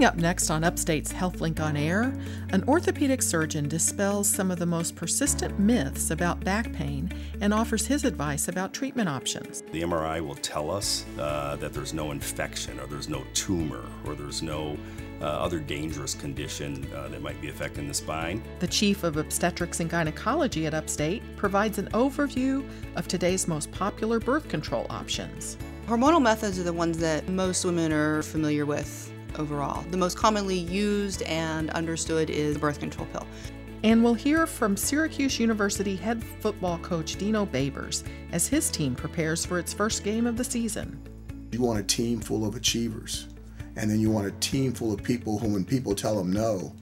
Coming up next on Upstate's HealthLink on Air, an orthopedic surgeon dispels some of the most persistent myths about back pain and offers his advice about treatment options. The MRI will tell us uh, that there's no infection or there's no tumor or there's no uh, other dangerous condition uh, that might be affecting the spine. The chief of obstetrics and gynecology at Upstate provides an overview of today's most popular birth control options. Hormonal methods are the ones that most women are familiar with overall. The most commonly used and understood is the birth control pill. And we'll hear from Syracuse University head football coach Dino Babers as his team prepares for its first game of the season. You want a team full of achievers, and then you want a team full of people who, when people tell them no,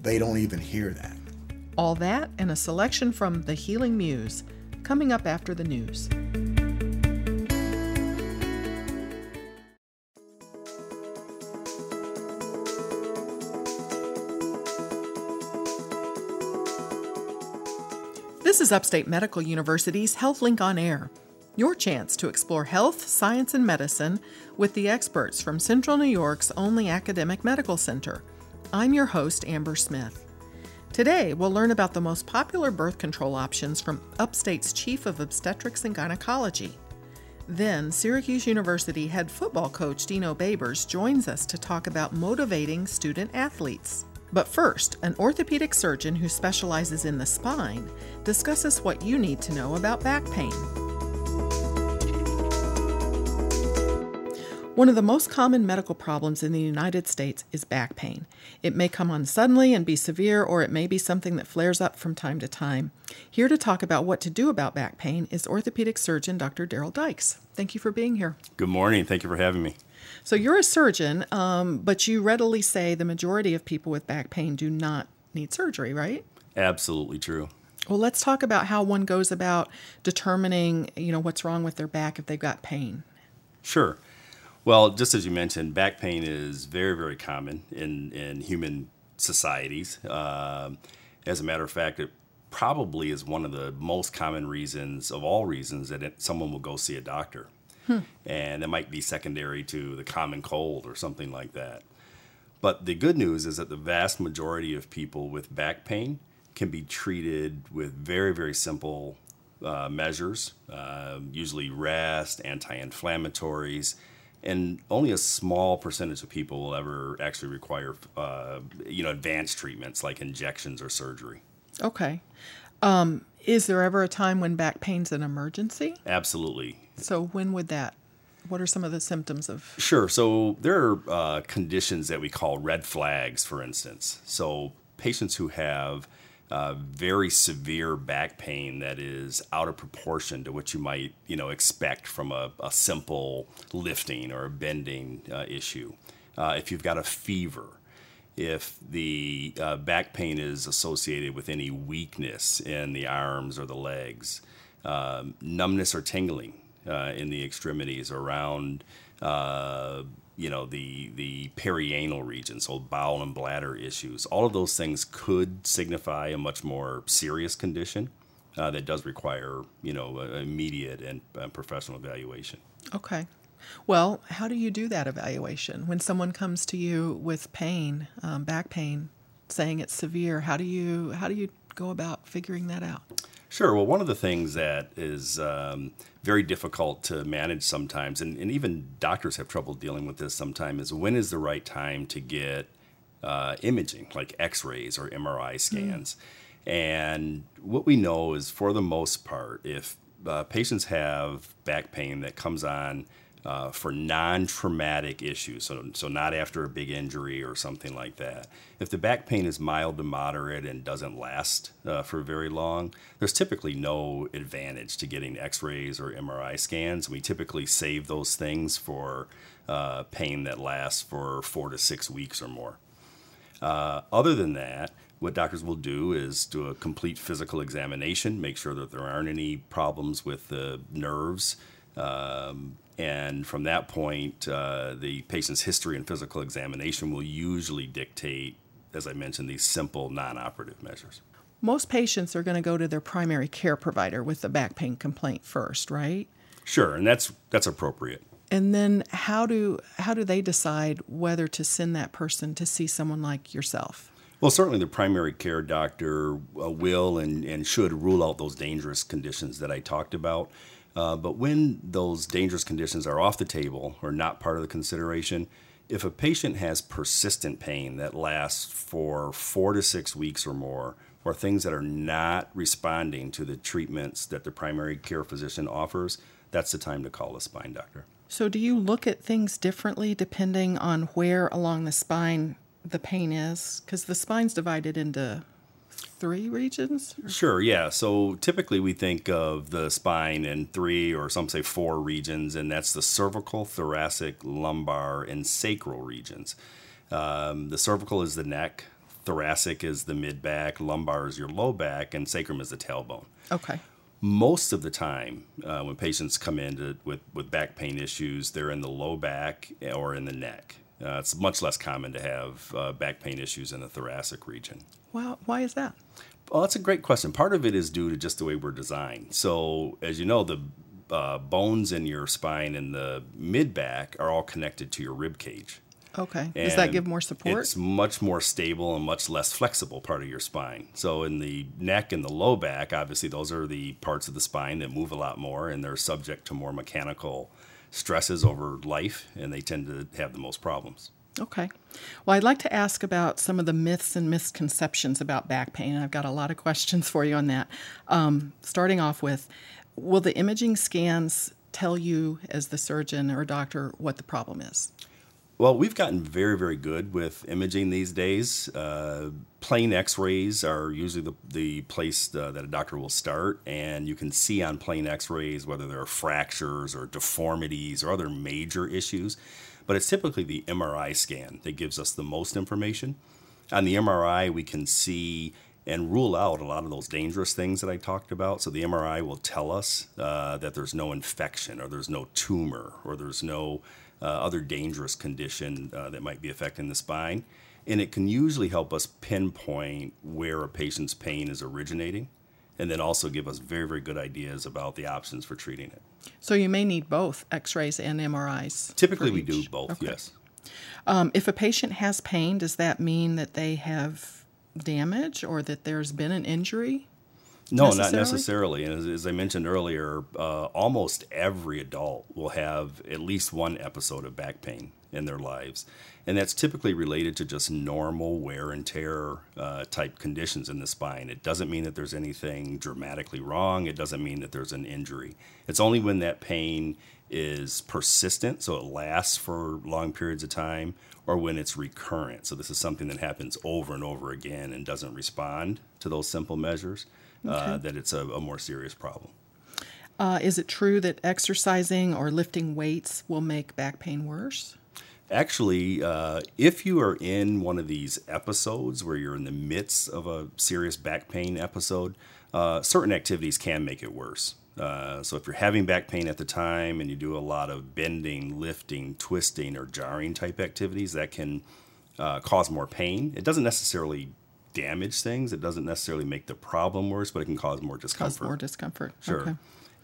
they don't even hear that. All that and a selection from The Healing Muse coming up after the news. This is Upstate Medical University's HealthLink on Air, your chance to explore health, science, and medicine with the experts from Central New York's only academic medical center. I'm your host, Amber Smith. Today, we'll learn about the most popular birth control options from Upstate's Chief of Obstetrics and Gynecology. Then, Syracuse University head football coach Dino Babers joins us to talk about motivating student athletes. But first, an orthopedic surgeon who specializes in the spine discusses what you need to know about back pain. One of the most common medical problems in the United States is back pain. It may come on suddenly and be severe, or it may be something that flares up from time to time. Here to talk about what to do about back pain is orthopedic surgeon Dr. Daryl Dykes. Thank you for being here. Good morning. Thank you for having me. So, you're a surgeon, um, but you readily say the majority of people with back pain do not need surgery, right? Absolutely true. Well, let's talk about how one goes about determining, you know, what's wrong with their back if they've got pain. Sure. Well, just as you mentioned, back pain is very, very common in, in human societies. Um, as a matter of fact, it probably is one of the most common reasons of all reasons that it, someone will go see a doctor. Hmm. And it might be secondary to the common cold or something like that. But the good news is that the vast majority of people with back pain can be treated with very, very simple uh, measures, uh, usually rest, anti inflammatories and only a small percentage of people will ever actually require, uh, you know, advanced treatments like injections or surgery. Okay. Um, is there ever a time when back pain's an emergency? Absolutely. So when would that? What are some of the symptoms of? Sure. So there are uh, conditions that we call red flags, for instance. So patients who have uh, very severe back pain that is out of proportion to what you might you know expect from a, a simple lifting or a bending uh, issue. Uh, if you've got a fever, if the uh, back pain is associated with any weakness in the arms or the legs, um, numbness or tingling uh, in the extremities around uh, you know the the perianal region, so bowel and bladder issues. All of those things could signify a much more serious condition uh, that does require you know immediate and uh, professional evaluation. Okay. Well, how do you do that evaluation when someone comes to you with pain, um, back pain, saying it's severe? How do you how do you go about figuring that out? Sure. Well, one of the things that is um, very difficult to manage sometimes, and, and, even doctors have trouble dealing with this sometimes, is when is the right time to get uh, imaging, like x rays or MRI hmm. scans. Mm. And what we know is, for the most part, if uh, patients have back pain that comes on uh, for non-traumatic issues, so so not after a big injury or something like that. If the back pain is mild to moderate and doesn't last uh, for very long, there's typically no advantage to getting X-rays or MRI scans. We typically save those things for uh, pain that lasts for four to six weeks or more. Uh, other than that, what doctors will do is do a complete physical examination, make sure that there aren't any problems with the nerves. Um, and from that point, uh, the patient's history and physical examination will usually dictate, as I mentioned, these simple non operative measures. Most patients are going to go to their primary care provider with the back pain complaint first, right? Sure, and that's that's appropriate. And then how do how do they decide whether to send that person to see someone like yourself? Well, certainly the primary care doctor uh, will and, and should rule out those dangerous conditions that I talked about. Uh, but when those dangerous conditions are off the table or not part of the consideration, if a patient has persistent pain that lasts for four to six weeks or more, or things that are not responding to the treatments that the primary care physician offers, that's the time to call a spine doctor. So, do you look at things differently depending on where along the spine the pain is? Because the spine's divided into three regions? Sure, yeah. So typically we think of the spine in three or some say four regions, and that's the cervical, thoracic, lumbar, and sacral regions. Um, the cervical is the neck, thoracic is the mid back, lumbar is your low back, and sacrum is the tailbone. Okay. Most of the time, uh, when patients come in to, with, with back pain issues, they're in the low back or in the neck. Uh, it's much less common to have uh, back pain issues in the thoracic region. Well, why is that? Well, that's a great question. Part of it is due to just the way we're designed. So, as you know, the uh, bones in your spine and the mid back are all connected to your rib cage. Okay. Does that give more support? It's much more stable and much less flexible part of your spine. So in the neck and the low back, obviously those are the parts of the spine that move a lot more and they're subject to more mechanical stresses over life, and they tend to have the most problems. Okay. Well, I'd like to ask about some of the myths and misconceptions about back pain, I've got a lot of questions for you on that. Um, starting off with, will the imaging scans tell you, as the surgeon or doctor, what the problem is? Well, we've gotten very, very good with imaging these days. Uh, plain x rays are usually the, the place uh, that a doctor will start, and you can see on plain x rays whether there are fractures or deformities or other major issues. But it's typically the MRI scan that gives us the most information. On the MRI, we can see and rule out a lot of those dangerous things that I talked about. So the MRI will tell us uh, that there's no infection or there's no tumor or there's no uh, other dangerous condition uh, that might be affecting the spine. And it can usually help us pinpoint where a patient's pain is originating and then also give us very, very good ideas about the options for treating it. So you may need both x rays and MRIs. Typically, we do both, okay. yes. Um, if a patient has pain, does that mean that they have damage or that there's been an injury? No, not necessarily. And as, as I mentioned earlier, uh, almost every adult will have at least one episode of back pain in their lives. And that's typically related to just normal wear and tear uh, type conditions in the spine. It doesn't mean that there's anything dramatically wrong, it doesn't mean that there's an injury. It's only when that pain is persistent, so it lasts for long periods of time, or when it's recurrent. So this is something that happens over and over again and doesn't respond to those simple measures uh, okay. uh, that it's a, a, more serious problem. Uh, is it true that exercising or lifting weights will make back pain worse? Actually, uh, if you are in one of these episodes where you're in the midst of a serious back pain episode, uh, certain activities can make it worse. Uh, so if you're having back pain at the time and you do a lot of bending, lifting, twisting, or jarring type activities, that can cause more pain. It doesn't necessarily damage things. It doesn't necessarily make the problem worse, but it can cause more discomfort. Cause more discomfort. Sure. Okay.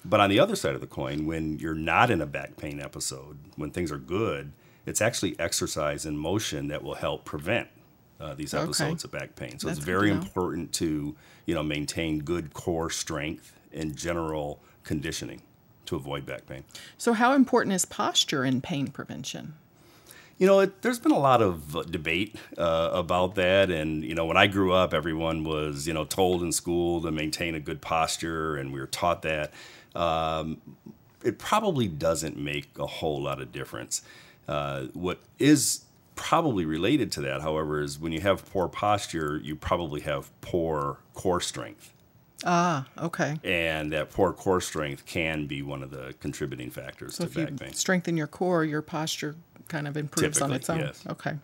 But on the other side of the coin, when you're not in a back pain episode, when things are good, it's actually exercise and motion that will help prevent uh, these episodes okay. of back pain. So That's it's very to important to you know maintain good core strength and general conditioning to avoid back pain. So how important is posture in pain prevention? You know, it, there's been a lot of uh, debate uh, about that, and you know, when I grew up, everyone was you know told in school to maintain a good posture, and we were taught that. Um, it probably doesn't make a whole lot of difference. Uh, what is probably related to that, however, is when you have poor posture, you probably have poor core strength. Ah, okay. And that poor core strength can be one of the contributing factors so to back pain. Strengthen your core, your posture kind of improves Typically, on its own. Yes. Okay.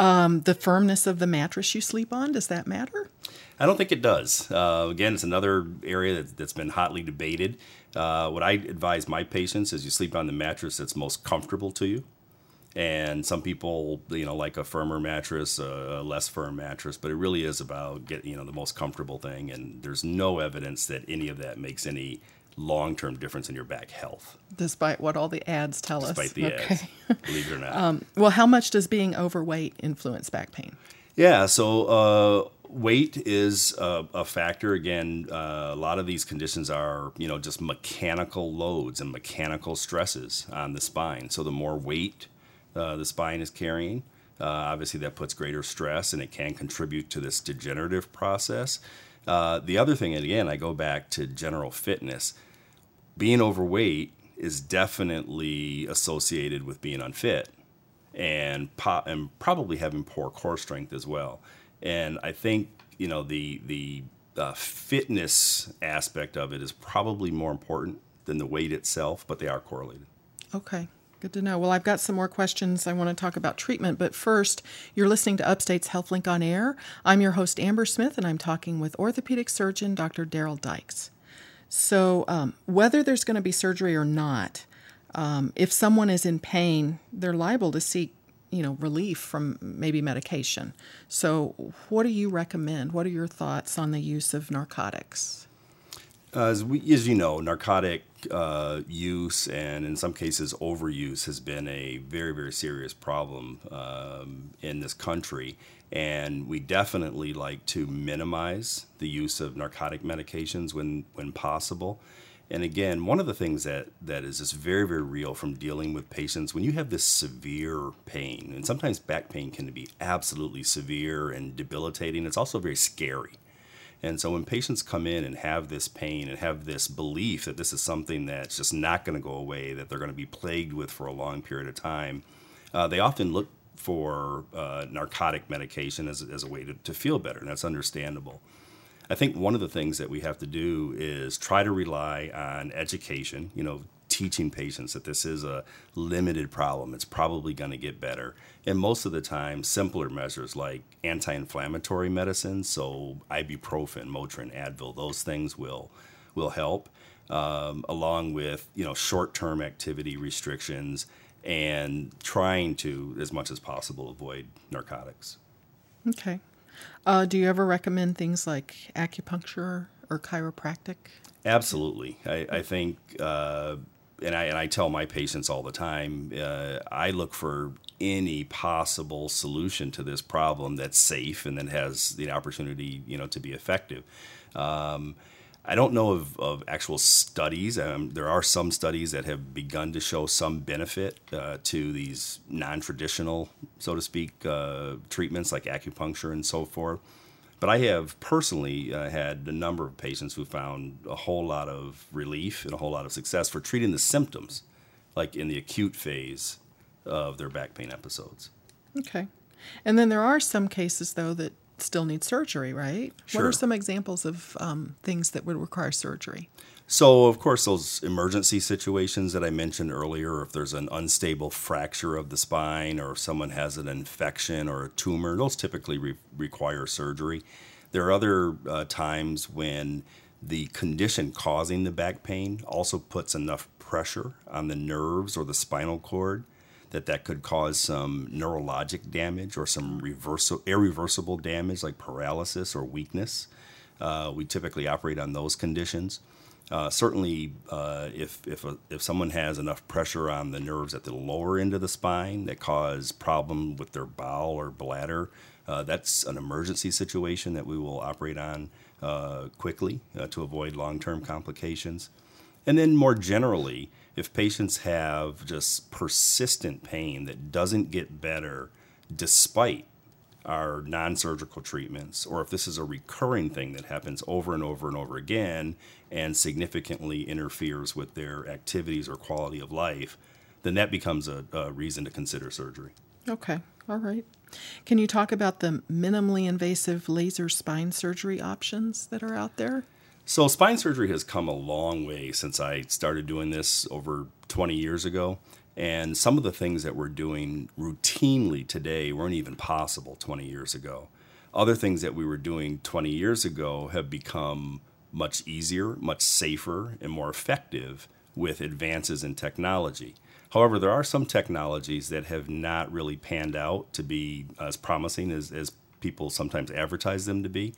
Um, the firmness of the mattress you sleep on, does that matter? I don't think it does. Uh, again, it's another area that, has been hotly debated. Uh, what I advise my patients is you sleep on the mattress that's most comfortable to you. And some people, you know, like a firmer mattress, a less firm mattress, but it really is about getting, you know, the most comfortable thing. And there's no evidence that any of that makes any long term difference in your back health. Despite what all the ads tell us. Despite us. the ads, believe it or not. Um, well, how much does being overweight influence back pain? Yeah, so uh, weight is a, a factor. Again, uh, a lot of these conditions are, you know, just mechanical loads and mechanical stresses on the spine. So the more weight uh, the spine is carrying, uh, obviously that puts greater stress and it can contribute to this degenerative process. Uh, the other thing, and again, I go back to general fitness. Being overweight is definitely associated with being unfit and po- and probably having poor core strength as well. And I think you know the the uh, fitness aspect of it is probably more important than the weight itself, but they are correlated. Okay. Good to know. Well, I've got some more questions I want to talk about treatment, but first, you're listening to Upstate's HealthLink on Air. I'm your host, Amber Smith, and I'm talking with orthopedic surgeon Dr. Daryl Dykes. So, um, whether there's going to be surgery or not, um, if someone is in pain, they're liable to seek, you know, relief from maybe medication. So, what do you recommend? What are your thoughts on the use of narcotics? Uh, as, we, as you know, narcotic uh, use and in some cases overuse has been a very, very serious problem um, in this country. And we definitely like to minimize the use of narcotic medications when, when possible. And again, one of the things that, that is just very, very real from dealing with patients, when you have this severe pain, and sometimes back pain can be absolutely severe and debilitating, it's also very scary. And so when patients come in and have this pain and have this belief that this is something that's just not going to go away, that they're going to be plagued with for a long period of time, uh, they often look for uh, narcotic medication as, as a way to, to feel better, and that's understandable. I think one of the things that we have to do is try to rely on education, you know, teaching patients that this is a limited problem. It's probably going to get better. And most of the time, simpler measures like anti inflammatory medicines, so ibuprofen, Motrin, Advil, those things will, will help, um, along with you know, short term activity restrictions and trying to, as much as possible, avoid narcotics. Okay. Uh, do you ever recommend things like acupuncture or chiropractic? Absolutely. I, I think, uh, and, I, and I tell my patients all the time, uh, I look for any possible solution to this problem that's safe and that has the opportunity, you know, to be effective. Um, I don't know of, of actual studies. Um, there are some studies that have begun to show some benefit uh, to these non traditional, so to speak, uh, treatments like acupuncture and so forth. But I have personally uh, had a number of patients who found a whole lot of relief and a whole lot of success for treating the symptoms, like in the acute phase of their back pain episodes. Okay. And then there are some cases, though, that still need surgery, right? Sure. What are some examples of um, things that would require surgery? So, of course, those emergency situations that I mentioned earlier, if there's an unstable fracture of the spine or if someone has an infection or a tumor, those typically re- require surgery. There are other uh, times when the condition causing the back pain also puts enough pressure on the nerves or the spinal cord that that could cause some neurologic damage or some reversible, irreversible damage like paralysis or weakness. Uh, we typically operate on those conditions. Uh, certainly, uh, if if a, if someone has enough pressure on the nerves at the lower end of the spine that cause problem with their bowel or bladder, uh, that's an emergency situation that we will operate on uh, quickly uh, to avoid long-term complications. And then more generally, if patients have just persistent pain that doesn't get better despite our non surgical treatments, or if this is a recurring thing that happens over and over and over again and significantly interferes with their activities or quality of life, then that becomes a, a reason to consider surgery. Okay. All right. Can you talk about the minimally invasive laser spine surgery options that are out there? So, spine surgery has come a long way since I started doing this over 20 years ago. And some of the things that we're doing routinely today weren't even possible 20 years ago. Other things that we were doing 20 years ago have become much easier, much safer, and more effective with advances in technology. However, there are some technologies that have not really panned out to be as promising as, as people sometimes advertise them to be.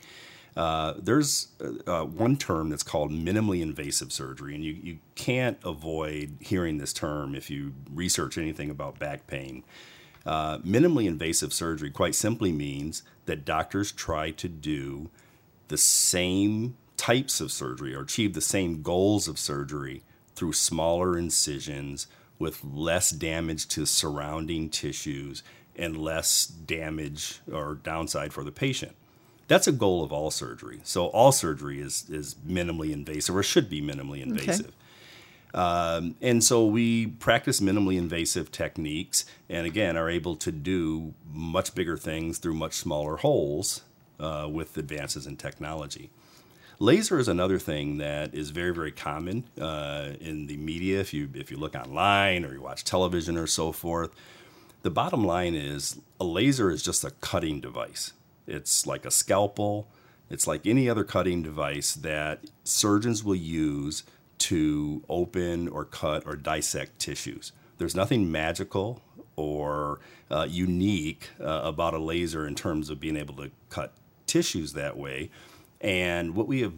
Uh, there's uh, one term that's called minimally invasive surgery, and you, you can't avoid hearing this term if you research anything about back pain. Uh, minimally invasive surgery quite simply means that doctors try to do the same types of surgery or achieve the same goals of surgery through smaller incisions with less damage to surrounding tissues and less damage or downside for the patient. That's a goal of all surgery. So all surgery is is minimally invasive or should be minimally invasive. Okay. Um, and so we practice minimally invasive techniques and again are able to do much bigger things through much smaller holes uh, with advances in technology. Laser is another thing that is very, very common uh, in the media. If you if you look online or you watch television or so forth, the bottom line is a laser is just a cutting device. It's like a scalpel. It's like any other cutting device that surgeons will use to open or cut or dissect tissues. There's nothing magical or uh, unique uh, about a laser in terms of being able to cut tissues that way. And what we have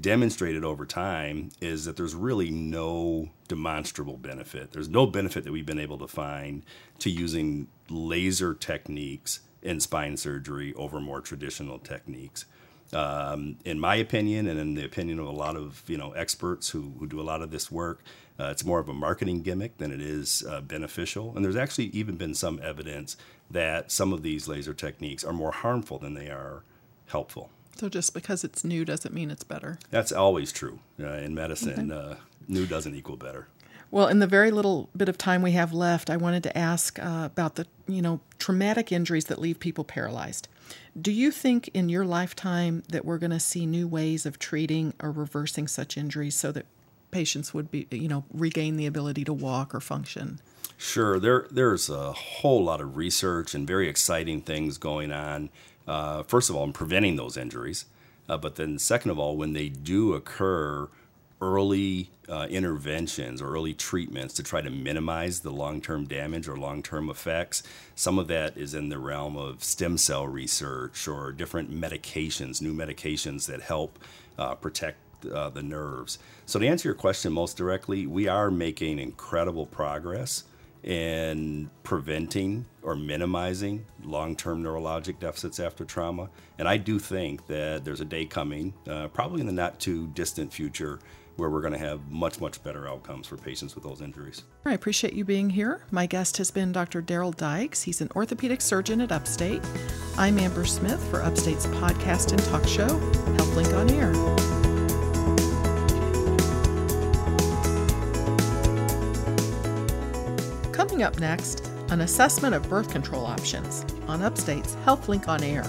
demonstrated over time is that there's really no demonstrable benefit. There's no benefit that we've been able to find to using laser techniques in spine surgery over more traditional techniques. Um, in my opinion, and in the opinion of a lot of you know experts who, who do a lot of this work, uh, it's more of a marketing gimmick than it is uh, beneficial. And there's actually even been some evidence that some of these laser techniques are more harmful than they are helpful. So just because it's new doesn't mean it's better. That's always true uh, in medicine. Okay. Uh, new doesn't equal better. Well, in the very little bit of time we have left, I wanted to ask uh, about the you know traumatic injuries that leave people paralyzed. Do you think in your lifetime that we're going to see new ways of treating or reversing such injuries so that patients would be you know regain the ability to walk or function? Sure, there there's a whole lot of research and very exciting things going on uh, first of all, in preventing those injuries, uh, but then second of all, when they do occur, early uh, interventions or early treatments to try to minimize the long term damage or long term effects. Some of that is in the realm of stem cell research or different medications, new medications that help uh, protect uh, the nerves. So, to answer your question most directly, we are making incredible progress in preventing or minimizing long term neurologic deficits after trauma. And I do think that there's a day coming, uh, probably in the not too distant future, where we're going to have much, much better outcomes for patients with those injuries. I appreciate you being here. My guest has been Dr. Daryl Dykes. He's an orthopedic surgeon at Upstate. I'm Amber Smith for Upstate's podcast and talk show, HealthLink on Air. Coming up next, an assessment of birth control options on Upstate's HealthLink on Air.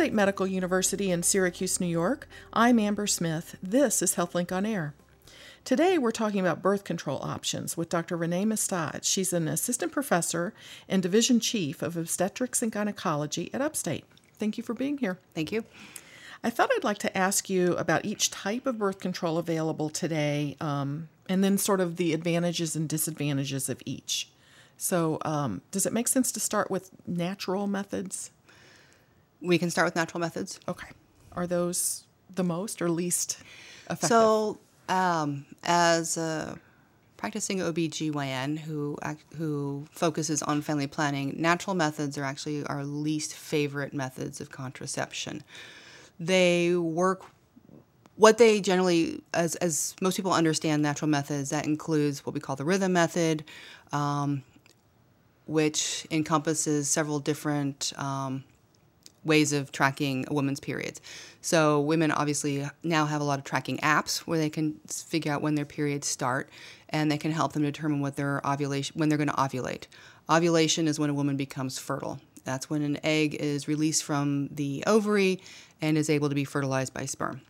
Upstate Medical University in Syracuse, New York, I'm Amber Smith. This is HealthLink on Air. Today, we're talking about birth control options with Dr. Renee Mestad. She's an assistant professor and division chief of obstetrics and gynecology at Upstate. Thank you for being here. Thank you. I thought I'd like to ask you about each type of birth control available today, um, and then sort of the advantages and disadvantages of each. So, um, does it make sense to start with natural methods? We can start with natural methods. Okay. Are those the most or least effective? So, um, as a practicing OBGYN who who focuses on family planning, natural methods are actually our least favorite methods of contraception. They work what they generally, as, as most people understand natural methods, that includes what we call the rhythm method, um, which encompasses several different um, ways of tracking a woman's periods. So women obviously now have a lot of tracking apps where they can figure out when their periods start and they can help them determine what their ovulation when they're going to ovulate. Ovulation is when a woman becomes fertile. That's when an egg is released from the ovary and is able to be fertilized by sperm.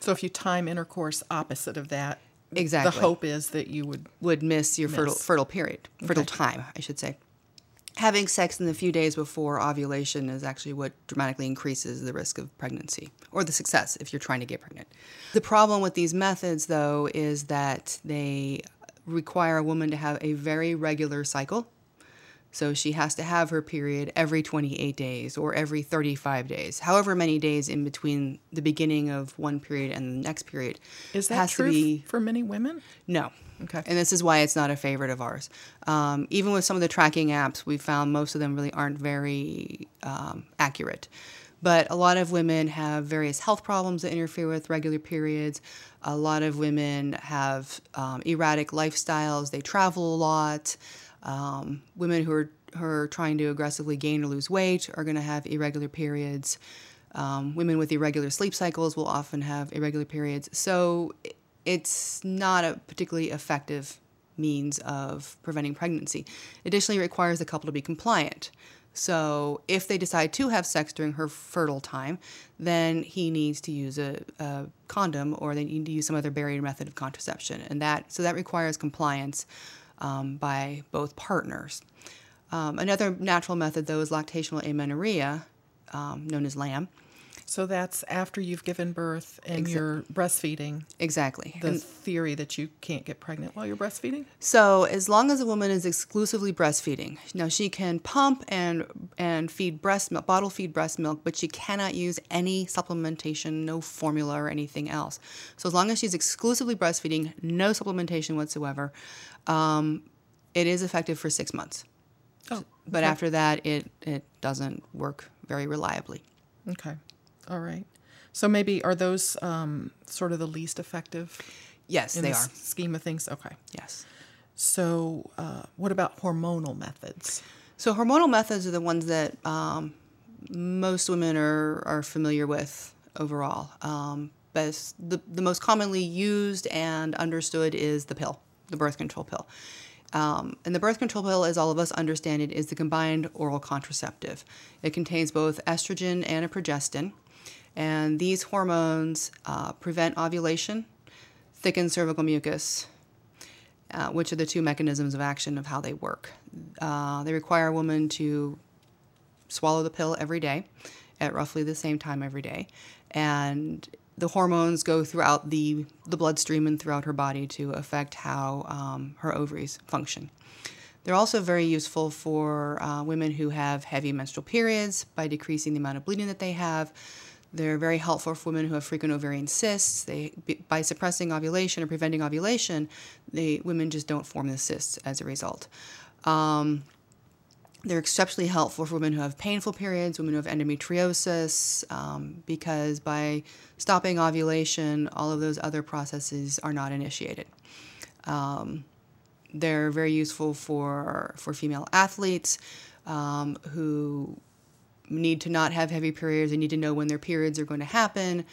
So if you time intercourse opposite of that, Exactly. the hope is that you would. would miss your fertile fertile period, fertile Okay. time, I should say. Having sex in the few days before ovulation is actually what dramatically increases the risk of pregnancy or the success if you're trying to get pregnant. The problem with these methods, though, is that they require a woman to have a very regular cycle. So she has to have her period every 28 days or every 35 days, however many days in between the beginning of one period and the next period. Is that has true to be for many women? no. Okay. And this is why it's not a favorite of ours. Um, even with some of the tracking apps, we found most of them really aren't very um, accurate. But a lot of women have various health problems that interfere with regular periods. A lot of women have um, erratic lifestyles. They travel a lot. Um, women who are, who are trying to aggressively gain or lose weight are going to have irregular periods. Um, women with irregular sleep cycles will often have irregular periods. So it's not a particularly effective means of preventing pregnancy. Additionally, it requires the couple to be compliant. So if they decide to have sex during her fertile time, then he needs to use a, a condom or they need to use some other barrier method of contraception. And that so that requires compliance um, by both partners. Um, another natural method, though, is lactational amenorrhea, um, known as LAM. So that's after you've given birth and Exa- you're breastfeeding. Exactly. The And theory that you can't get pregnant while you're breastfeeding. so, as long as a woman is exclusively breastfeeding, now she can pump and and feed breast milk, bottle feed breast milk, but she cannot use any supplementation, no formula or anything else. So, as long as she's exclusively breastfeeding, no supplementation whatsoever, um, it is effective for six months. Oh, But after that, it it doesn't work very reliably. okay, all right. So maybe are those um, sort of the least effective Yes, in they the are. scheme of things? Okay. Yes. So uh, what about hormonal methods? So hormonal methods are the ones that um, most women are, are familiar with overall. Um, best, the, the most commonly used and understood is the pill, the birth control pill. Um, and the birth control pill, as all of us understand it, is the combined oral contraceptive. It contains both estrogen and a progestin. And these hormones uh, prevent ovulation, thicken cervical mucus, uh, which are the two mechanisms of action of how they work. Uh, they require a woman to swallow the pill every day at roughly the same time every day. And the hormones go throughout the, the bloodstream and throughout her body to affect how um, her ovaries function. They're also very useful for uh, women who have heavy menstrual periods by decreasing the amount of bleeding that they have. They're very helpful for women who have frequent ovarian cysts. They, by suppressing ovulation or preventing ovulation, the women just don't form the cysts as a result. Um, they're exceptionally helpful for women who have painful periods, women who have endometriosis, um, because by stopping ovulation, all of those other processes are not initiated. Um, they're very useful for for female athletes um, who need to not have heavy periods. They need to know when their periods are going to happen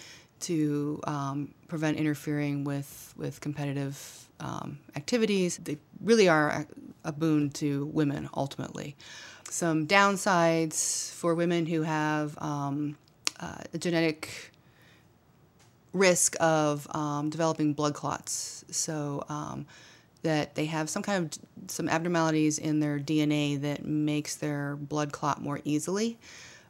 to um, prevent interfering with with competitive um, activities. They really are a, boon to women ultimately. Some downsides for women who have um, uh, a genetic risk of um, developing blood clots. So um, that they have some kind of some abnormalities in their DNA that makes their blood clot more easily.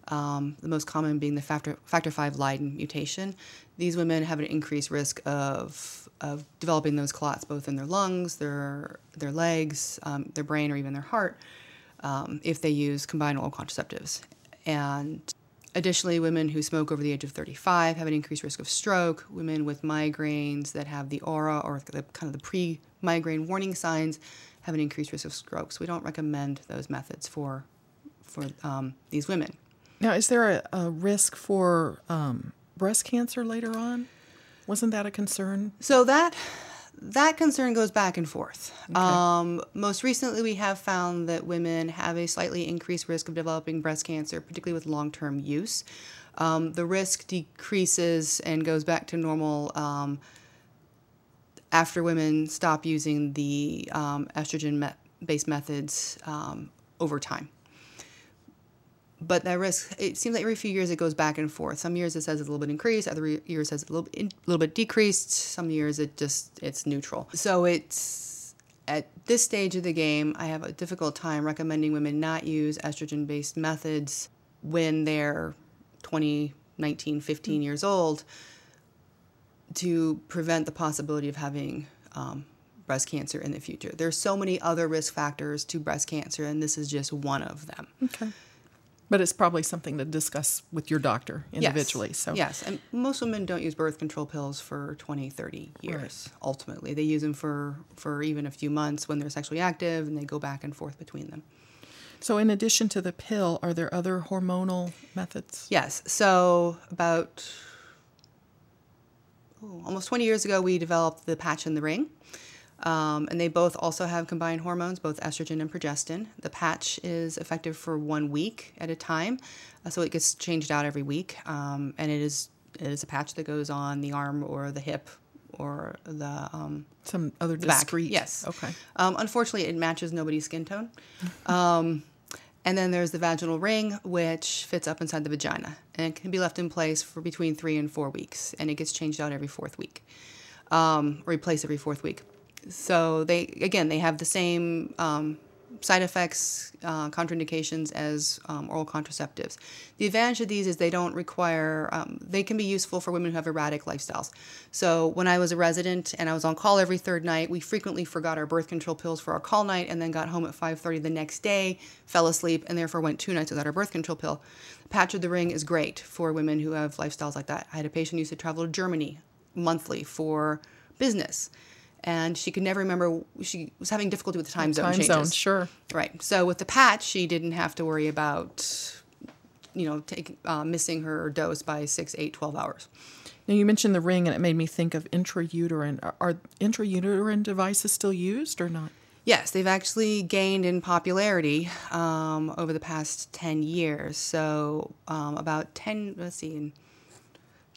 Um, the most common being the factor factor five Leiden mutation. These women have an increased risk of of developing those clots both in their lungs, their their legs, um, their brain, or even their heart um, if they use combined oral contraceptives. And additionally, women who smoke over the age of 35 have an increased risk of stroke. Women with migraines that have the aura or the kind of the pre migraine warning signs have an increased risk of stroke. So we don't recommend those methods for for um, these women. Now, is there a, a risk for um, breast cancer later on? Wasn't that a concern? So that that concern goes back and forth. Um, most recently, we have found that women have a slightly increased risk of developing breast cancer, particularly with long-term use. Um, the risk decreases and goes back to normal um, after women stop using the um, estrogen-based methods um, over time. But that risk, it seems like every few years it goes back and forth. Some years it says it's a little bit increased, other years it says a little, a little bit decreased. Some years it just it's neutral. So it's at this stage of the game, I have a difficult time recommending women not use estrogen-based methods when they're 20, 19, 15 years old to prevent the possibility of having um, breast cancer in the future. There's so many other risk factors to breast cancer, and this is just one of them. Okay. But it's probably something to discuss with your doctor individually. Yes. So yes, and most women don't use birth control pills for 20, 30 years. Ultimately, they use them for for even a few months when they're sexually active, and they go back and forth between them. So, in addition to the pill, are there other hormonal methods? Yes. So about oh, almost 20 years ago, we developed the patch and the ring. Um, and they both also have combined hormones, both estrogen and progestin. The patch is effective for one week at a time, uh, so it gets changed out every week. Um, and it is it is a patch that goes on the arm or the hip or the um, Some other the back. Yes. Okay. Um, unfortunately, it matches nobody's skin tone. Um, and then there's the vaginal ring, which fits up inside the vagina, and it can be left in place for between three and four weeks, and it gets changed out every fourth week, um, or replaced every fourth week. So they again they have the same um, side effects, uh, contraindications as um, oral contraceptives. The advantage of these is they don't require, um, they can be useful for women who have erratic lifestyles. So when I was a resident and I was on call every third night, we frequently forgot our birth control pills for our call night and then got home at 5.30 the next day, fell asleep, and therefore went two nights without our birth control pill. Patch of the ring is great for women who have lifestyles like that. I had a patient who used to travel to Germany monthly for business and she could never remember she was having difficulty with the time zone Time changes. zone, sure. Right. So with the patch, she didn't have to worry about, you know, take, uh, missing her dose by six, eight, 12 hours. Now, you mentioned the ring, and it made me think of intrauterine. Are, are intrauterine devices still used or not? Yes, they've actually gained in popularity um, over the past 10 years. So um, about 10, let's see, in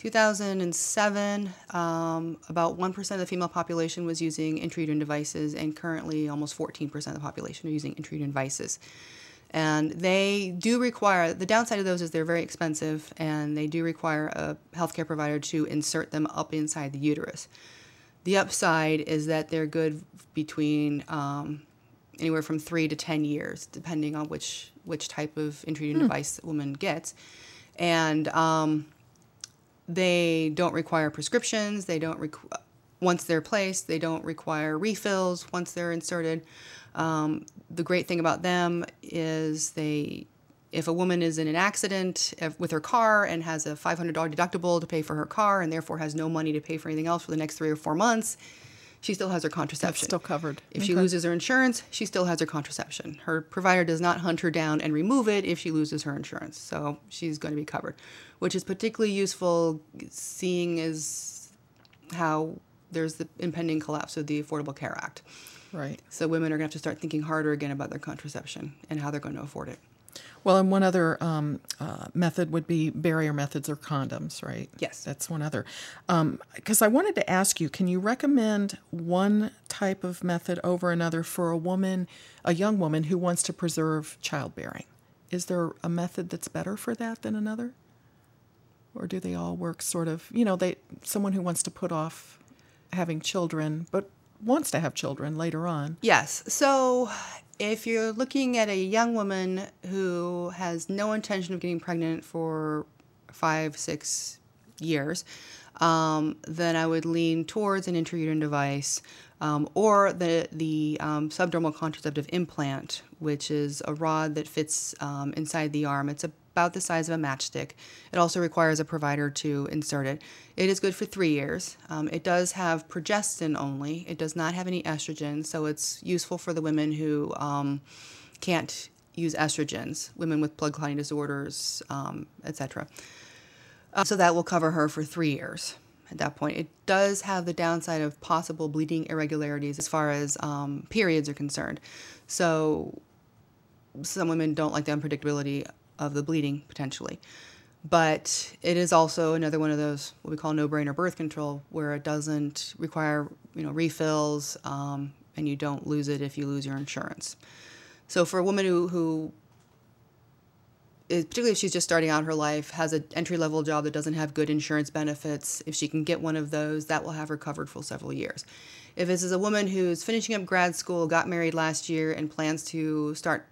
2007, um, about 1% of the female population was using intrauterine devices, and currently almost 14% of the population are using intrauterine devices. And they do require, the downside of those is they're very expensive, and they do require a healthcare provider to insert them up inside the uterus. The upside is that they're good between um, anywhere from three to 10 years, depending on which, which type of intrauterine device the woman gets. And um, they don't require prescriptions. They don't requ- once they're placed. They don't require refills once they're inserted. Um, the great thing about them is they, if a woman is in an accident with her car and has a $500 deductible to pay for her car and therefore has no money to pay for anything else for the next three or four months, she still has her contraception. still covered. If she loses her insurance, she still has her contraception. Her provider does not hunt her down and remove it if she loses her insurance. So she's going to be covered, which is particularly useful seeing as how there's the impending collapse of the Affordable Care Act. Right. So women are going to have to start thinking harder again about their contraception and how they're going to afford it. Well, and one other um, uh, method would be barrier methods or condoms, right? Yes. That's one other. Because I wanted to ask you can you recommend one type of method over another for a woman, a young woman who wants to preserve childbearing? Is there a method that's better for that than another? Or do they all work sort of, you know, they someone who wants to put off having children but wants to have children later on? Yes. So if you're looking at a young woman who has no intention of getting pregnant for five, six years, um, then I would lean towards an intrauterine device um, or the, the um, subdermal contraceptive implant, which is a rod that fits um, inside the arm. It's about the size of a matchstick. It also requires a provider to insert it. It is good for three years. Um, it does have progestin only. It does not have any estrogen, so it's useful for the women who um, can't use estrogens, women with blood clotting disorders, um, etc. Uh, so that will cover her for three years. At that point, it does have the downside of possible bleeding irregularities as far as um, periods are concerned. So some women don't like the unpredictability of the bleeding potentially. But it is also another one of those what we call no-brainer birth control, where it doesn't require you know refills, um, and you don't lose it if you lose your insurance. So for a woman who, who particularly if she's just starting out her life, has an entry level job that doesn't have good insurance benefits, if she can get one of those, that will have her covered for several years. If this is a woman who's finishing up grad school, got married last year, and plans to start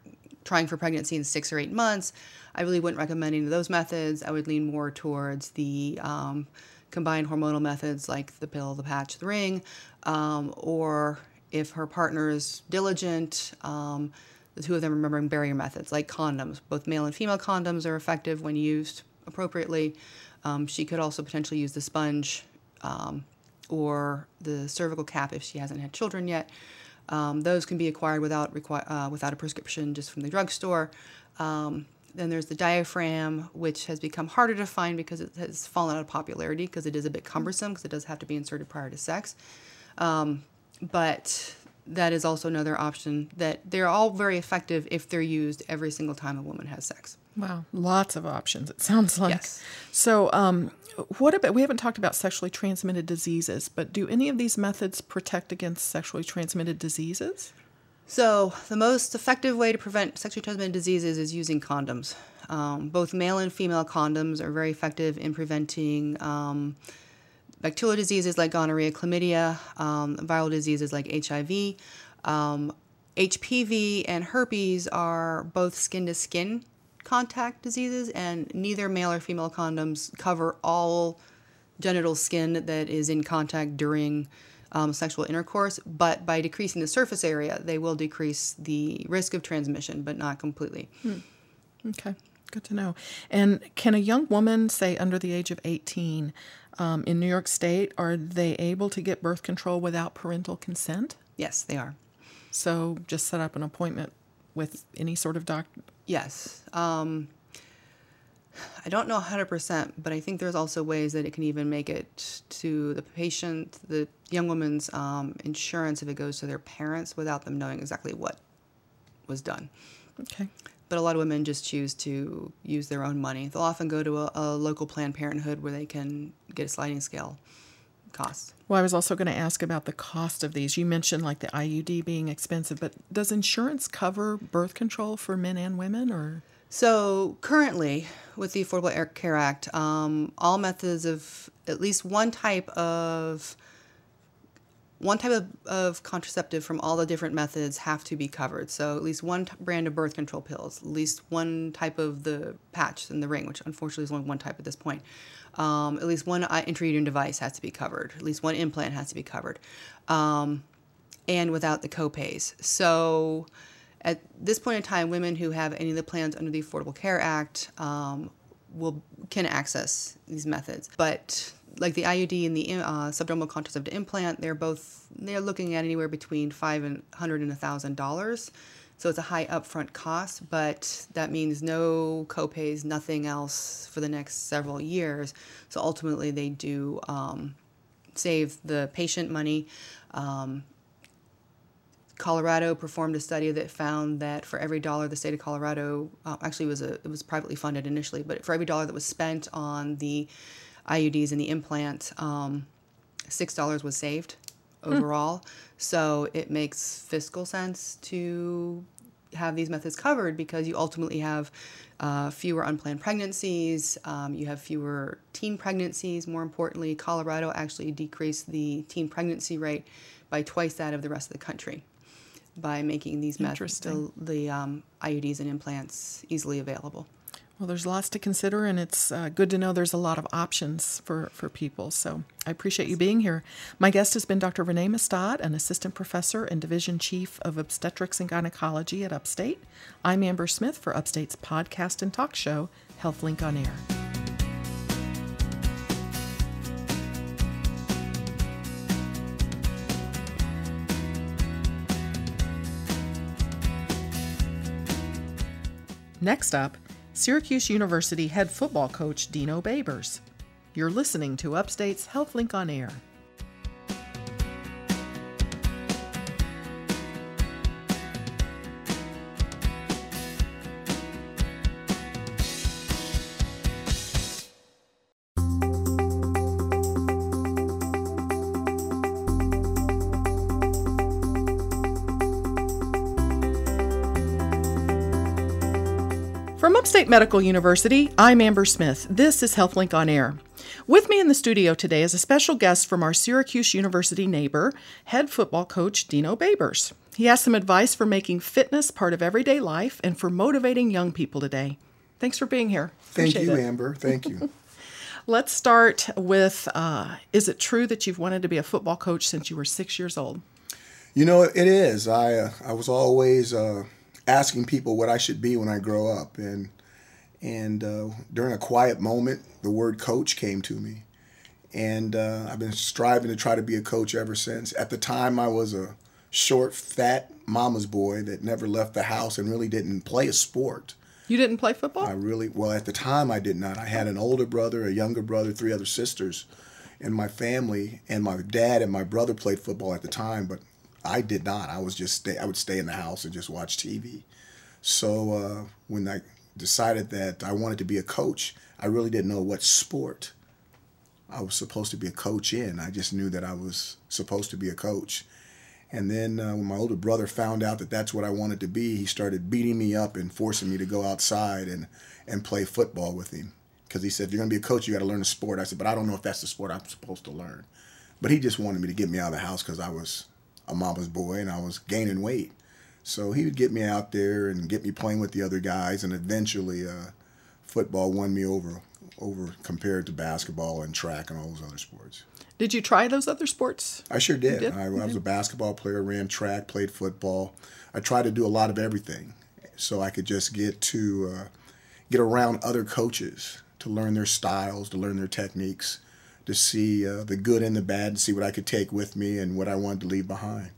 trying for pregnancy in six or eight months, I really wouldn't recommend any of those methods. I would lean more towards the um, combined hormonal methods like the pill, the patch, the ring, um, or if her partner is diligent, um, the two of them remembering barrier methods like condoms. Both male and female condoms are effective when used appropriately. Um, she could also potentially use the sponge um, or the cervical cap if she hasn't had children yet. Um, those can be acquired without requi- uh, without a prescription, just from the drugstore. Um, then there's the diaphragm, which has become harder to find because it has fallen out of popularity because it is a bit cumbersome because it does have to be inserted prior to sex. Um, but that is also another option that they're all very effective if they're used every single time a woman has sex. Wow, lots of options. It sounds like. Yes. So, um, what about? We haven't talked about sexually transmitted diseases, but do any of these methods protect against sexually transmitted diseases? So, the most effective way to prevent sexually transmitted diseases is using condoms. Um, both male and female condoms are very effective in preventing um, bacterial diseases like gonorrhea, chlamydia, um, viral diseases like HIV. HPV and herpes are both skin to skin contact diseases, and neither male or female condoms cover all genital skin that is in contact during um, sexual intercourse. But by decreasing the surface area, they will decrease the risk of transmission, but not completely. Okay, good to know. And can a young woman, say under the age of 18, um, in New York State, are they able to get birth control without parental consent? Yes, they are. So just set up an appointment with any sort of doctor. Yes. Um, I don't know 100%, but I think there's also ways that it can even make it to the patient, the young woman's um, insurance if it goes to their parents without them knowing exactly what was done. Okay. But a lot of women just choose to use their own money. They'll often go to a, a local Planned Parenthood where they can get a sliding scale cost. Well, I was also going to ask about the cost of these. You mentioned like the IUD being expensive, but does insurance cover birth control for men and women or? So currently, with the Affordable Care Act, um, all methods of at least one type of one type of, of contraceptive from all the different methods have to be covered. So at least one brand of birth control pills, at least one type of the patch and the ring, which unfortunately is only one type at this point. Um, at least one intrauterine device has to be covered. At least one implant has to be covered, um, and without the copays. So at this point in time, women who have any of the plans under the Affordable Care Act um, will can access these methods. But like the IUD and the uh, subdermal contraceptive implant, they're both they're looking at anywhere between five and hundred and a thousand dollars. So it's a high upfront cost, but that means no copays, nothing else for the next several years. So ultimately, they do um, save the patient money. Um, Colorado performed a study that found that for every dollar the state of Colorado uh, actually was a it was privately funded initially, but for every dollar that was spent on the IUDs and the implant, um, six dollars was saved overall. Mm. So it makes fiscal sense to have these methods covered because you ultimately have uh, fewer unplanned pregnancies, um, you have fewer teen pregnancies. More importantly, Colorado actually decreased the teen pregnancy rate by twice that of the rest of the country by making these methods, the, the um, IUDs and implants easily available. Well, there's lots to consider, and it's uh, good to know there's a lot of options for, for people. So I appreciate you being here. My guest has been Dr. Renee Mestad, an assistant professor and division chief of obstetrics and gynecology at Upstate. I'm Amber Smith for Upstate's podcast and talk show, HealthLink on Air. Next up, Syracuse University head football coach Dino Babers. You're listening to Upstate's HealthLink on Air. Upstate Medical University, I'm Amber Smith. This is HealthLink on Air. With me in the studio today is a special guest from our Syracuse University neighbor, head football coach Dino Babers. He has some advice for making fitness part of everyday life and for motivating young people today. Thanks for being here. Thank you, it. Amber. Thank you. Let's start with uh, Is it true that you've wanted to be a football coach since you were six years old? you know, it is. I uh, I was always uh, asking people what I should be when I grow up, and and uh, during a quiet moment, the word coach came to me, and uh, I've been striving to try to be a coach ever since. At the time, I was a short, fat mama's boy that never left the house and really didn't play a sport. You didn't play football? I really well at the time I did not. I had an older brother, a younger brother, three other sisters in my family, and my dad and my brother played football at the time, but I did not. I was just stay. I would stay in the house and just watch TV. So uh, when I decided that I wanted to be a coach, I really didn't know what sport I was supposed to be a coach in. I just knew that I was supposed to be a coach. And then uh, when my older brother found out that that's what I wanted to be, he started beating me up and forcing me to go outside and, and play football with him. Because he said, if you're going to be a coach, you got to learn a sport. I said, but I don't know if that's the sport I'm supposed to learn. But he just wanted me to get me out of the house because I was a mama's boy and I was gaining weight. So he would get me out there and get me playing with the other guys. And eventually, uh, football won me over, over compared to basketball and track and all those other sports. Did you try those other sports? I sure did. did? I, I was a basketball player, ran track, played football. I tried to do a lot of everything, so I could just get to uh, get around other coaches to learn their styles, to learn their techniques, to see uh, the good and the bad, to see what I could take with me and what I wanted to leave behind.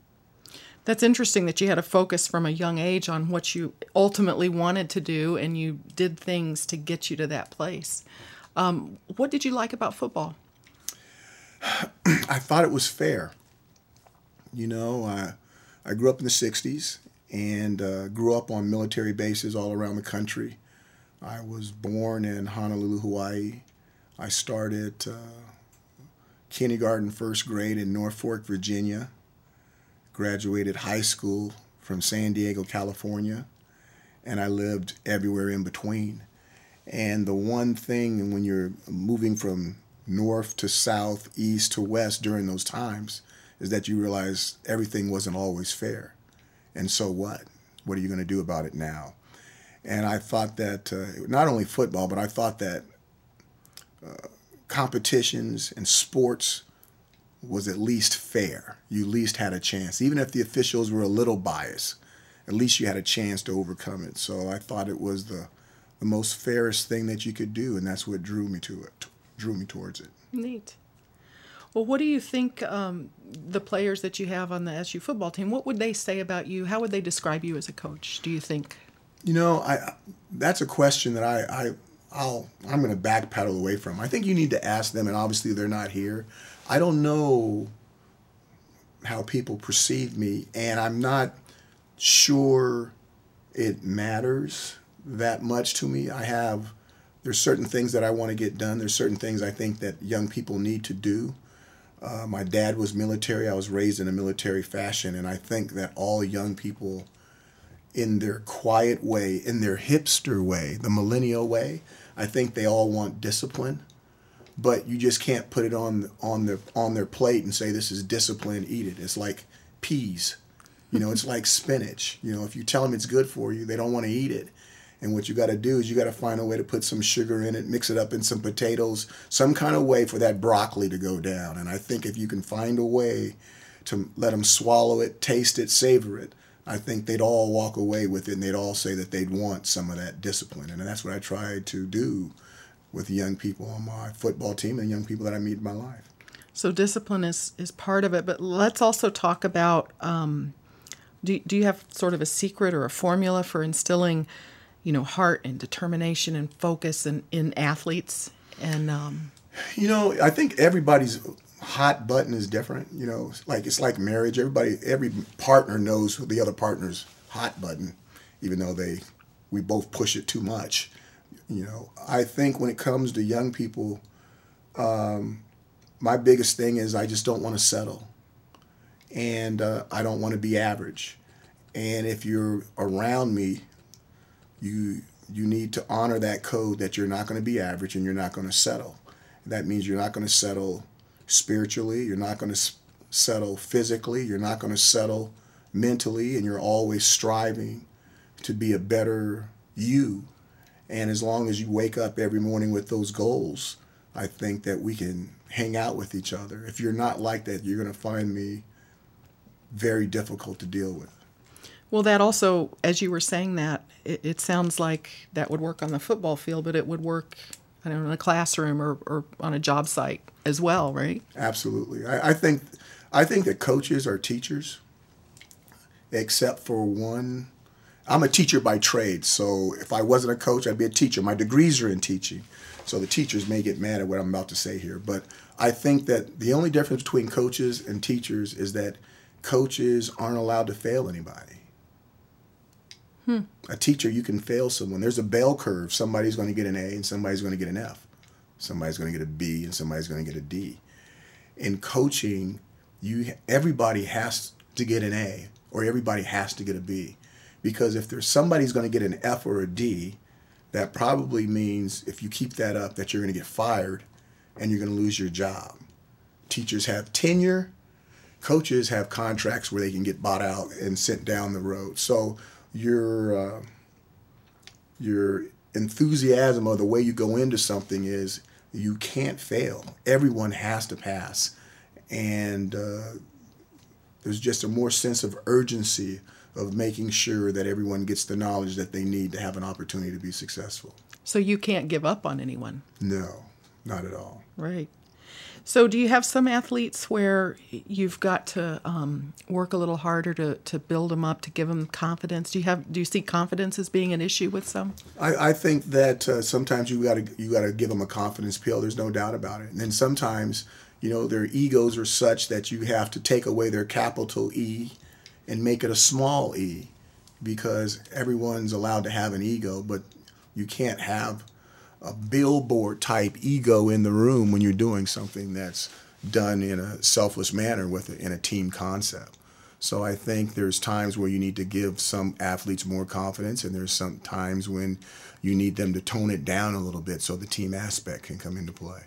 That's interesting that you had a focus from a young age on what you ultimately wanted to do and you did things to get you to that place. Um, what did you like about football? I thought it was fair. You know, I I grew up in the '60s and uh, grew up on military bases all around the country. I was born in Honolulu, Hawaii. I started uh, kindergarten, first grade in Norfolk, Virginia. Graduated high school from San Diego, California, and I lived everywhere in between. And the one thing when you're moving from north to south, east to west during those times is that you realize everything wasn't always fair. And so what? What are you going to do about it now? And I thought that uh, not only football, but I thought that uh, competitions and sports was at least fair. You at least had a chance. Even if the officials were a little biased, at least you had a chance to overcome it. So I thought it was the, the most fairest thing that you could do, and that's what drew me to it, drew me towards it. Neat. Well, what do you think um, the players that you have on the SU football team? What would they say about you? How would they describe you as a coach? Do you think? You know, I that's a question that I, I I'll I'm going to backpedal away from. I think you need to ask them, and obviously they're not here. I don't know how people perceive me, and I'm not sure it matters that much to me. I have there's certain things that I want to get done. There's certain things I think that young people need to do. Uh, my dad was military. I was raised in a military fashion, and I think that all young people, in their quiet way, in their hipster way, the millennial way, I think they all want discipline. But you just can't put it on on their on their plate and say this is discipline. Eat it. It's like peas. You know, it's like spinach. You know, if you tell them it's good for you, they don't want to eat it. And what you got to do is you got to find a way to put some sugar in it, mix it up in some potatoes, some kind of way for that broccoli to go down. And I think if you can find a way to let them swallow it, taste it, savor it, I think they'd all walk away with it and they'd all say that they'd want some of that discipline. And that's what I try to do with young people on my football team and young people that I meet in my life. So discipline is is part of it, but let's also talk about. Um, do do you have sort of a secret or a formula for instilling, you know, heart and determination and focus in in athletes? And um, You know, I think everybody's hot button is different. You know, like it's like marriage. Everybody, every partner knows the other partner's hot button, even though they we both push it too much. You know, I think when it comes to young people, um, my biggest thing is I just don't want to settle, and uh, I don't want to be average. And if you're around me, you you need to honor that code that you're not going to be average and you're not going to settle. That means you're not going to settle spiritually, you're not going to settle physically, you're not going to settle mentally, and you're always striving to be a better you. And as long as you wake up every morning with those goals, I think that we can hang out with each other. If you're not like that, you're going to find me very difficult to deal with. Well, that also, as you were saying that, it, it, sounds like that would work on the football field, but it would work, I don't know, in a classroom or, or on a job site as well, right? Absolutely. I, I think, I think that coaches are teachers, except for one. I'm a teacher by trade, so if I wasn't a coach, I'd be a teacher. My degrees are in teaching, so the teachers may get mad at what I'm about to say here. But I think that the only difference between coaches and teachers is that coaches aren't allowed to fail anybody. Hmm. A teacher, you can fail someone. There's a bell curve. Somebody's going to get an A and somebody's going to get an F. Somebody's going to get a B and somebody's going to get a D. In coaching, you everybody has to get an A or everybody has to get a B. Because if there's somebody's going to get an F or a D, that probably means if you keep that up that you're going to get fired and you're going to lose your job. Teachers have tenure, coaches have contracts where they can get bought out and sent down the road. So your uh, your enthusiasm or the way you go into something is you can't fail. Everyone has to pass, and uh, there's just a more sense of urgency of making sure that everyone gets the knowledge that they need to have an opportunity to be successful. So you can't give up on anyone. No, not at all. Right. So, do you have some athletes where you've got to um, work a little harder to, to build them up, to give them confidence? Do you have do you see confidence as being an issue with some? I, I think that uh, sometimes you got to you got to give them a confidence pill. There's no doubt about it. And then sometimes you know their egos are such that you have to take away their capital E and make it a small e, because everyone's allowed to have an ego, but you can't have a billboard type ego in the room when you're doing something that's done in a selfless manner with a, in a team concept. So I think there's times where you need to give some athletes more confidence, and there's some times when you need them to tone it down a little bit so the team aspect can come into play.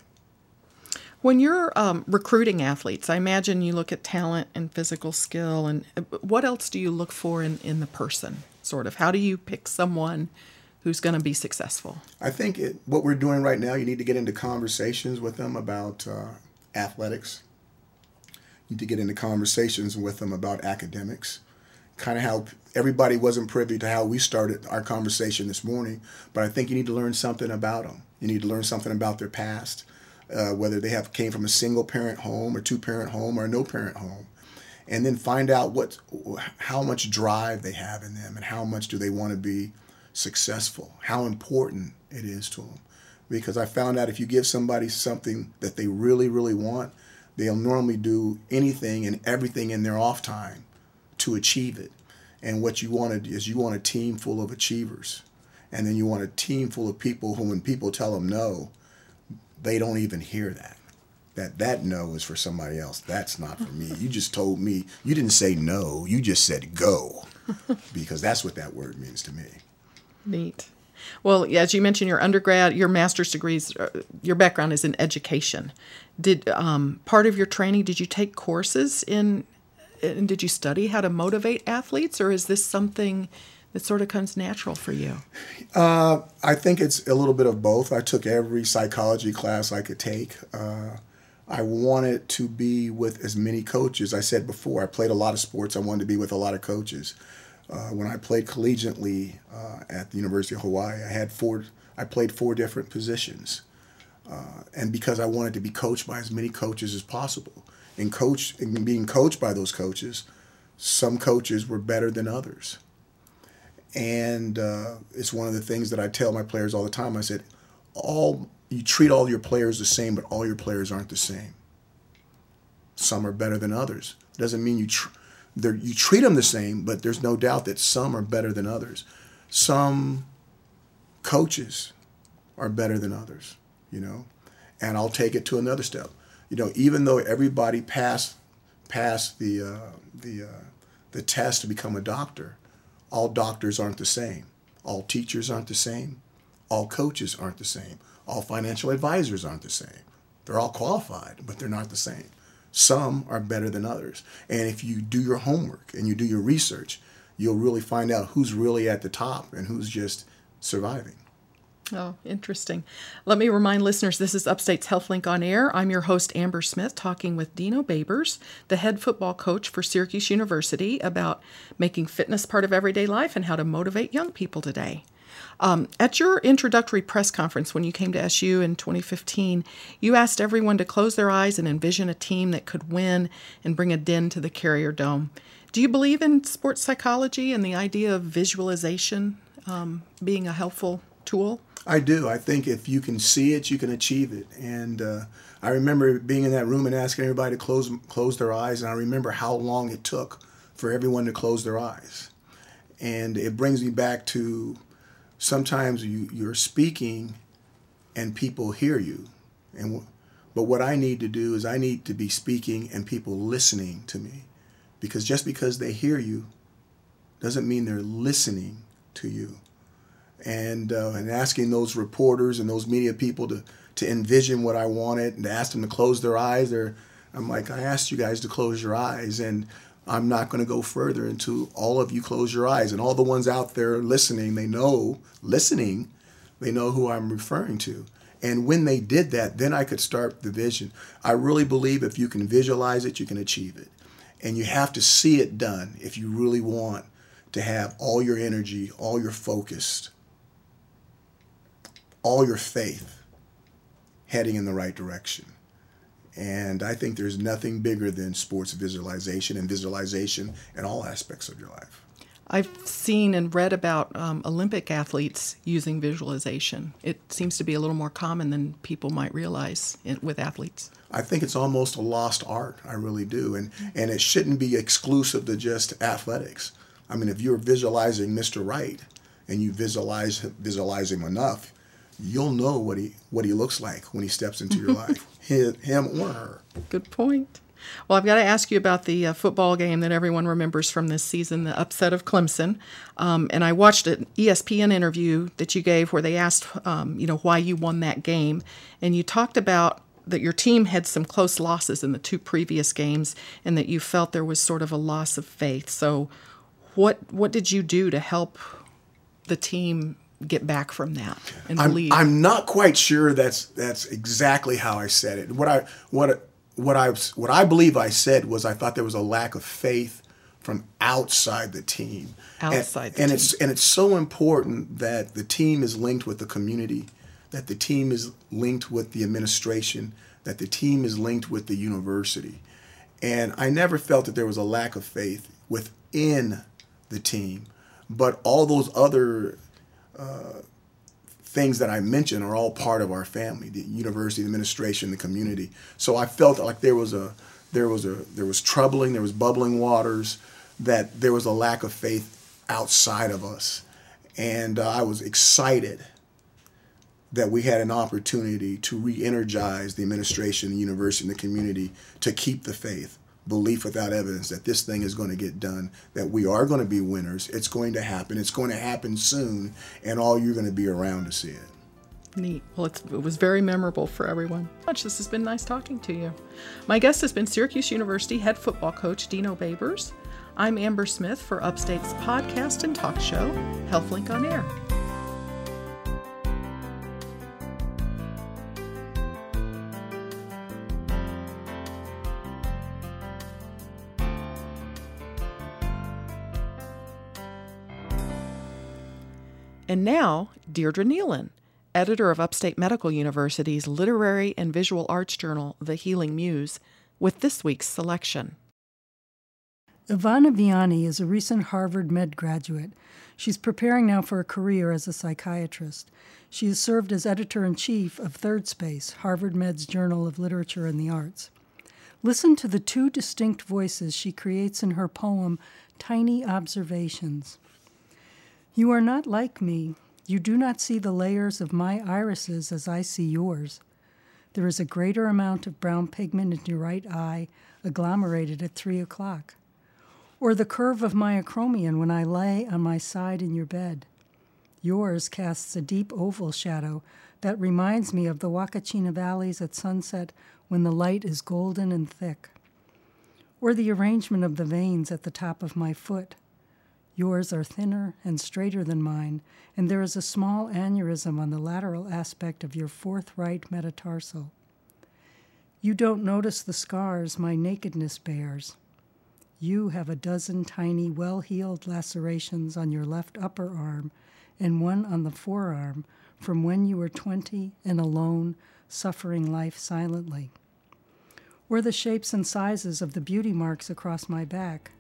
When you're um, recruiting athletes, I imagine you look at talent and physical skill, and uh, what else do you look for in, in the person? Sort of, how do you pick someone who's going to be successful? I think it, what we're doing right now, you need to get into conversations with them about uh, athletics. You need to get into conversations with them about academics. Kind of how everybody wasn't privy to how we started our conversation this morning, but I think you need to learn something about them. You need to learn something about their past, uh, whether they have came from a single parent home or two parent home or no parent home and then find out what how much drive they have in them and how much do they want to be successful, how important it is to them. Because I found out if you give somebody something that they really, really want, they'll normally do anything and everything in their off time to achieve it. And what you want is you want a team full of achievers. And then you want a team full of people who, when people tell them no, they don't even hear that. That that no is for somebody else. That's not for me. You just told me. You didn't say no. You just said go, because that's what that word means to me. Neat. Well, as you mentioned, your undergrad, your master's degrees, uh, your background is in education. Did um, part of your training? Did you take courses in? And did you study how to motivate athletes, or is this something that sort of comes natural for you? Uh, I think it's a little bit of both. I took every psychology class I could take. Uh, I wanted to be with as many coaches. I said before, I played a lot of sports. I wanted to be with a lot of coaches. Uh, when I played collegiately uh, at the University of Hawaii, I had four. I played four different positions, uh, and because I wanted to be coached by as many coaches as possible, and coach and being coached by those coaches, some coaches were better than others. And uh, it's one of the things that I tell my players all the time. I said, all you treat all your players the same, but all your players aren't the same. Some are better than others. Doesn't mean you. Tr- you treat them the same, but there's no doubt that some are better than others. Some coaches are better than others, you know. And I'll take it to another step. You know, even though everybody passed passed the uh, the uh, the test to become a doctor, all doctors aren't the same. All teachers aren't the same. All coaches aren't the same. All financial advisors aren't the same. They're all qualified, but they're not the same. Some are better than others. And if you do your homework and you do your research, you'll really find out who's really at the top and who's just surviving. Oh, interesting. Let me remind listeners this is Upstate's HealthLink on Air. I'm your host, Amber Smith, talking with Dino Babers, the head football coach for Syracuse University, about making fitness part of everyday life and how to motivate young people today. Um, at your introductory press conference when you came to SU in 2015, you asked everyone to close their eyes and envision a team that could win and bring a din to the Carrier Dome. Do you believe in sports psychology and the idea of visualization um, being a helpful tool? I do. I think if you can see it, you can achieve it. And uh, I remember being in that room and asking everybody to close close their eyes, and I remember how long it took for everyone to close their eyes. And it brings me back to sometimes you, you're speaking and people hear you. And but what I need to do is I need to be speaking and people listening to me. Because just because they hear you doesn't mean they're listening to you and uh, and asking those reporters and those media people to to envision what I wanted and to ask them to close their eyes. I'm like, I asked you guys to close your eyes, and I'm not going to go further until all of you close your eyes. And all the ones out there listening, they know listening, they know who I'm referring to. And when they did that, then I could start the vision. I really believe if you can visualize it, you can achieve it. And you have to see it done if you really want to have all your energy, all your focus all your faith heading in the right direction. And I think there's nothing bigger than sports visualization and visualization in all aspects of your life. I've seen and read about um, Olympic athletes using visualization. It seems to be a little more common than people might realize in, with athletes. I think it's almost a lost art. I really do, and and it shouldn't be exclusive to just athletics. I mean, if you're visualizing Mr. Right and you visualize visualize him enough, you'll know what he what he looks like when he steps into your life, him or her. Good point. Well, I've got to ask you about the uh, football game that everyone remembers from this season, the upset of Clemson. Um, and I watched an ESPN interview that you gave where they asked, um, you know, why you won that game, and you talked about that your team had some close losses in the two previous games, and that you felt there was sort of a loss of faith. So, what what did you do to help the team get back from that and I'm, believe. I'm not quite sure that's that's exactly how I said it. What I what what I what I believe I said was I thought there was a lack of faith from outside the team. Outside and, the and team. it's and it's so important that the team is linked with the community, that the team is linked with the administration, that the team is linked with the university. And I never felt that there was a lack of faith within the team, but all those other things that I mentioned are all part of our family, the university, the administration, the community. So I felt like there was a there was a there was troubling, there was bubbling waters, that there was a lack of faith outside of us. And uh, I was excited that we had an opportunity to re-energize the administration, the university, and the community to keep the faith belief without evidence that this thing is going to get done, that we are going to be winners. It's going to happen. It's going to happen soon, and all you're going to be around to see it. Neat. Well, it was very memorable for everyone. Much. This has been nice talking to you. My guest has been Syracuse University head football coach Dino Babers. I'm Amber Smith for Upstate's podcast and talk show, HealthLink on Air. And now, Deirdre Neilen, editor of Upstate Medical University's literary and visual arts journal, The Healing Muse, with this week's selection. Ivana Vianney is a recent Harvard Med graduate. She's preparing now for a career as a psychiatrist. She has served as editor in chief of Third Space, Harvard Med's Journal of Literature and the Arts. Listen to the two distinct voices she creates in her poem, Tiny Observations. You are not like me. You do not see the layers of my irises as I see yours. There is a greater amount of brown pigment in your right eye, agglomerated at three o'clock. Or the curve of my acromion when I lay on my side in your bed. Yours casts a deep oval shadow that reminds me of the Huacachina valleys at sunset when the light is golden and thick. Or the arrangement of the veins at the top of my foot. Yours are thinner and straighter than mine, and there is a small aneurysm on the lateral aspect of your fourth right metatarsal. You don't notice the scars my nakedness bears. You have a dozen tiny, well healed lacerations on your left upper arm and one on the forearm from when you were 20 and alone, suffering life silently. Or the shapes and sizes of the beauty marks across my back.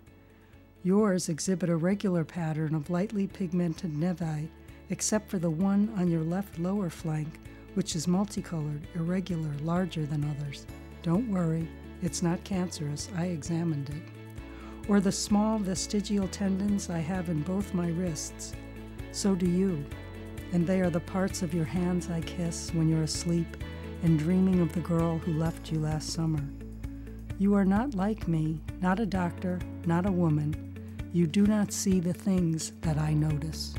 Yours exhibit a regular pattern of lightly pigmented nevi, except for the one on your left lower flank, which is multicolored, irregular, larger than others. Don't worry, it's not cancerous. I examined it. Or the small vestigial tendons I have in both my wrists. So do you. And they are the parts of your hands I kiss when you're asleep and dreaming of the girl who left you last summer. You are not like me, not a doctor, not a woman. You do not see the things that I notice.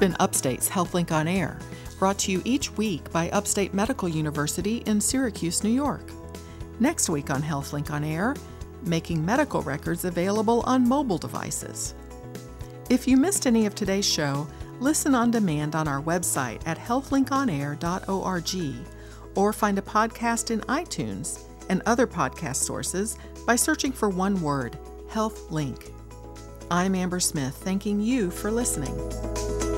Been Upstate's HealthLink on Air, brought to you each week by Upstate Medical University in Syracuse, New York. Next week on HealthLink on Air, making medical records available on mobile devices. If you missed any of today's show, listen on demand on our website at healthlinkonair.org or find a podcast in iTunes and other podcast sources by searching for one word, HealthLink. I'm Amber Smith, thanking you for listening.